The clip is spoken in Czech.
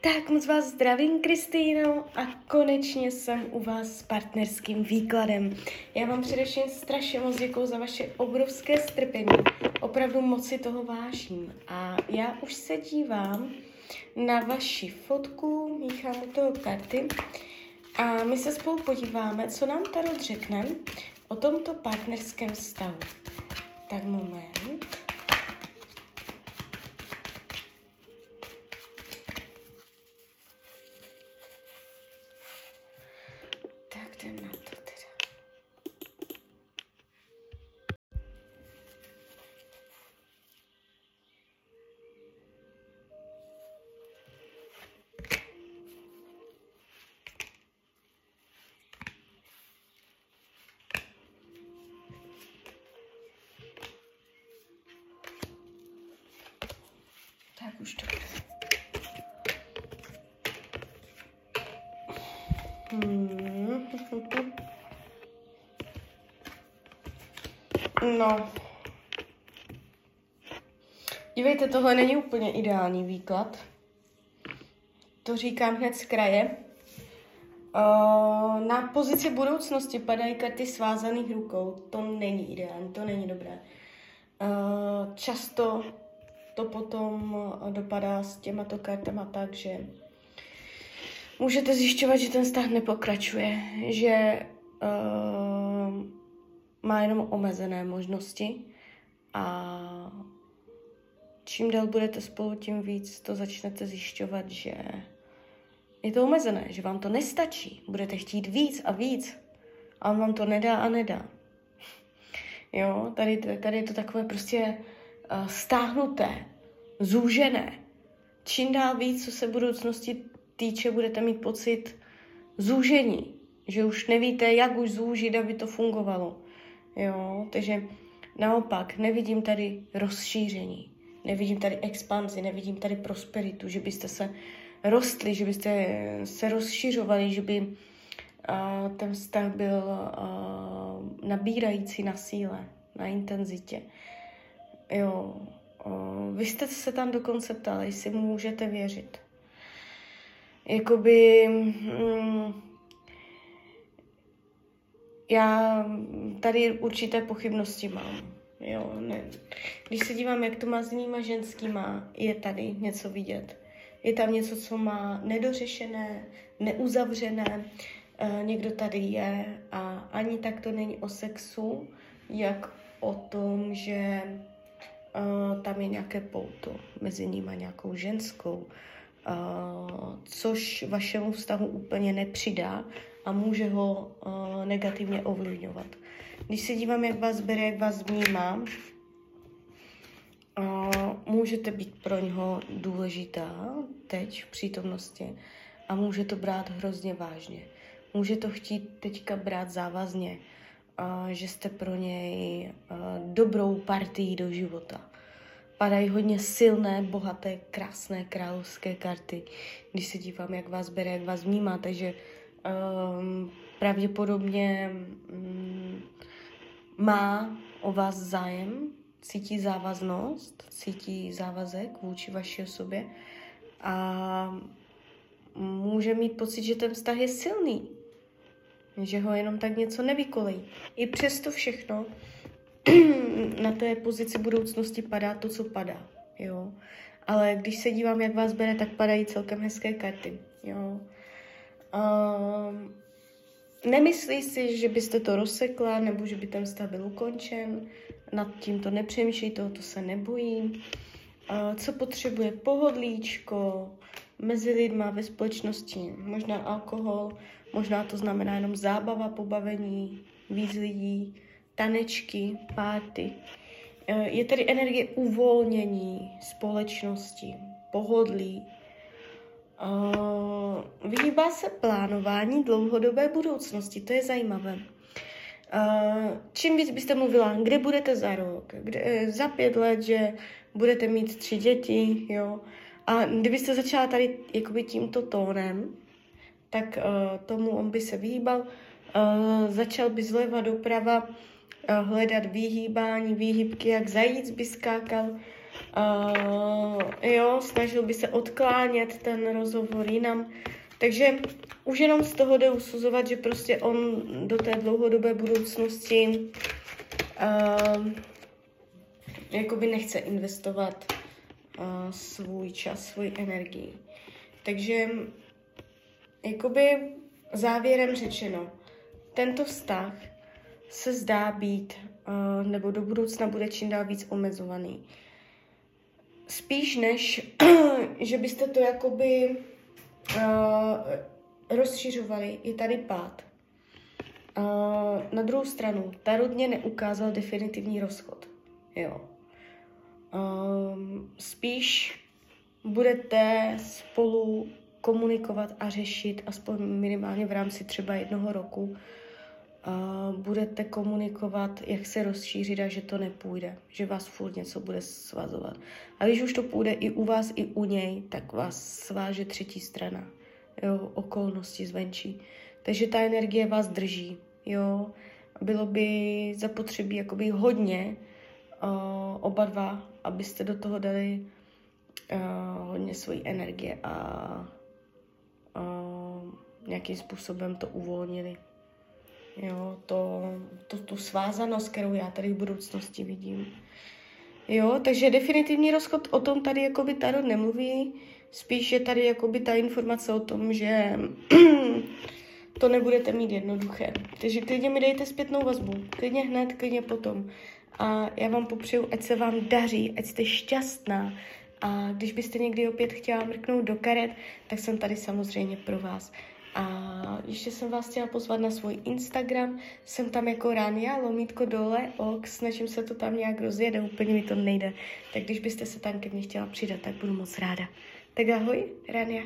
Tak moc vás zdravím, Kristýno, a konečně jsem u vás s partnerským výkladem. Já vám především strašně moc děkuji za vaše obrovské strpení. Opravdu moc si toho vážím. A já už se dívám na vaši fotku, míchám u toho karty a my se spolu podíváme, co nám Tarot řekne o tomto partnerském vztahu. Tak moment. Hmm. No. Dívejte, tohle není úplně ideální výklad. To říkám hned z kraje. Na pozici budoucnosti padají karty svázaných rukou. To není ideální, to není dobré. Často to potom dopadá s těmato kartama tak, že můžete zjišťovat, že ten vztah nepokračuje, že uh, má jenom omezené možnosti a čím dál budete spolu, tím víc to začnete zjišťovat, že je to omezené, že vám to nestačí. Budete chtít víc a víc a on vám to nedá a nedá. Jo, tady, tady je to takové prostě stáhnuté, zúžené. Čím dál víc, co se budoucnosti týče, budete mít pocit zúžení, že už nevíte, jak už zúžit, aby to fungovalo. Jo, takže naopak nevidím tady rozšíření, nevidím tady expanzi, nevidím tady prosperitu, že byste se rostli, že byste se rozšiřovali, že by uh, ten vztah byl uh, nabírající na síle, na intenzitě. Jo, uh, vy jste se tam dokonce ptali, jestli můžete věřit. Jakoby... Mm, já tady určité pochybnosti mám. Jo, ne. Když se dívám, jak to má s jinýma ženskýma, je tady něco vidět. Je tam něco, co má nedořešené, neuzavřené. E, někdo tady je a ani tak to není o sexu, jak o tom, že tam je nějaké pouto mezi nimi nějakou ženskou, e, což vašemu vztahu úplně nepřidá a může ho uh, negativně ovlivňovat. Když se dívám, jak vás bere, jak vás vnímá, uh, můžete být pro něho důležitá teď v přítomnosti a může to brát hrozně vážně. Může to chtít teďka brát závazně, uh, že jste pro něj dobrou partii do života. Padají hodně silné, bohaté, krásné královské karty. Když se dívám, jak vás bere, jak vás vnímá, takže um, pravděpodobně um, má o vás zájem, cítí závaznost, cítí závazek vůči vaší osobě a může mít pocit, že ten vztah je silný, že ho jenom tak něco nevykolejí. I přesto všechno na té pozici budoucnosti padá to, co padá. Jo? Ale když se dívám, jak vás bere, tak padají celkem hezké karty. Jo? Um, nemyslí si, že byste to rozsekla, nebo že by ten vztah byl ukončen. Nad tím to nepřemýšlí, tohoto se nebojí. Uh, co potřebuje? Pohodlíčko, mezi lidma ve společnosti, možná alkohol, možná to znamená jenom zábava, pobavení, víc lidí, tanečky, párty. Je tady energie uvolnění společnosti, pohodlí, Uh, vyhýbá se plánování dlouhodobé budoucnosti, to je zajímavé. Uh, čím víc byste mluvila, kde budete za rok, kde, za pět let, že budete mít tři děti, jo. A kdybyste začala tady jakoby tímto tónem, tak uh, tomu on by se vyhýbal, uh, začal by zleva doprava uh, hledat vyhýbání, výhybky, jak zajíc by skákal, Uh, jo, snažil by se odklánět ten rozhovor jinam. Takže už jenom z toho jde usuzovat, že prostě on do té dlouhodobé budoucnosti uh, jakoby nechce investovat svůj čas, svůj energii. Takže jakoby závěrem řečeno, tento vztah se zdá být, uh, nebo do budoucna bude čím dál víc omezovaný. Spíš než, že byste to jakoby uh, rozšiřovali, je tady pád. Na druhou stranu, Tarot mě neukázal definitivní rozchod. Jo. Um, spíš budete spolu komunikovat a řešit, aspoň minimálně v rámci třeba jednoho roku, uh, budete komunikovat, jak se rozšířit a že to nepůjde, že vás furt něco bude svazovat. A když už to půjde i u vás, i u něj, tak vás sváže třetí strana, jo, okolnosti zvenčí. Takže ta energie vás drží, jo. Bylo by zapotřebí jakoby hodně uh, oba dva, abyste do toho dali uh, hodně svojí energie a uh, nějakým způsobem to uvolnili. Jo, to, to, tu svázanost, kterou já tady v budoucnosti vidím. Jo, takže definitivní rozchod o tom tady jakoby Tarot nemluví, spíš je tady jakoby ta informace o tom, že to nebudete mít jednoduché. Takže klidně mi dejte zpětnou vazbu, klidně hned, klidně potom. A já vám popřeju, ať se vám daří, ať jste šťastná, a když byste někdy opět chtěla mrknout do karet, tak jsem tady samozřejmě pro vás. A ještě jsem vás chtěla pozvat na svůj Instagram, jsem tam jako Rania, lomítko dole, ok, snažím se to tam nějak rozjet a úplně mi to nejde. Tak když byste se tam ke mně chtěla přidat, tak budu moc ráda. Tak ahoj, Rania.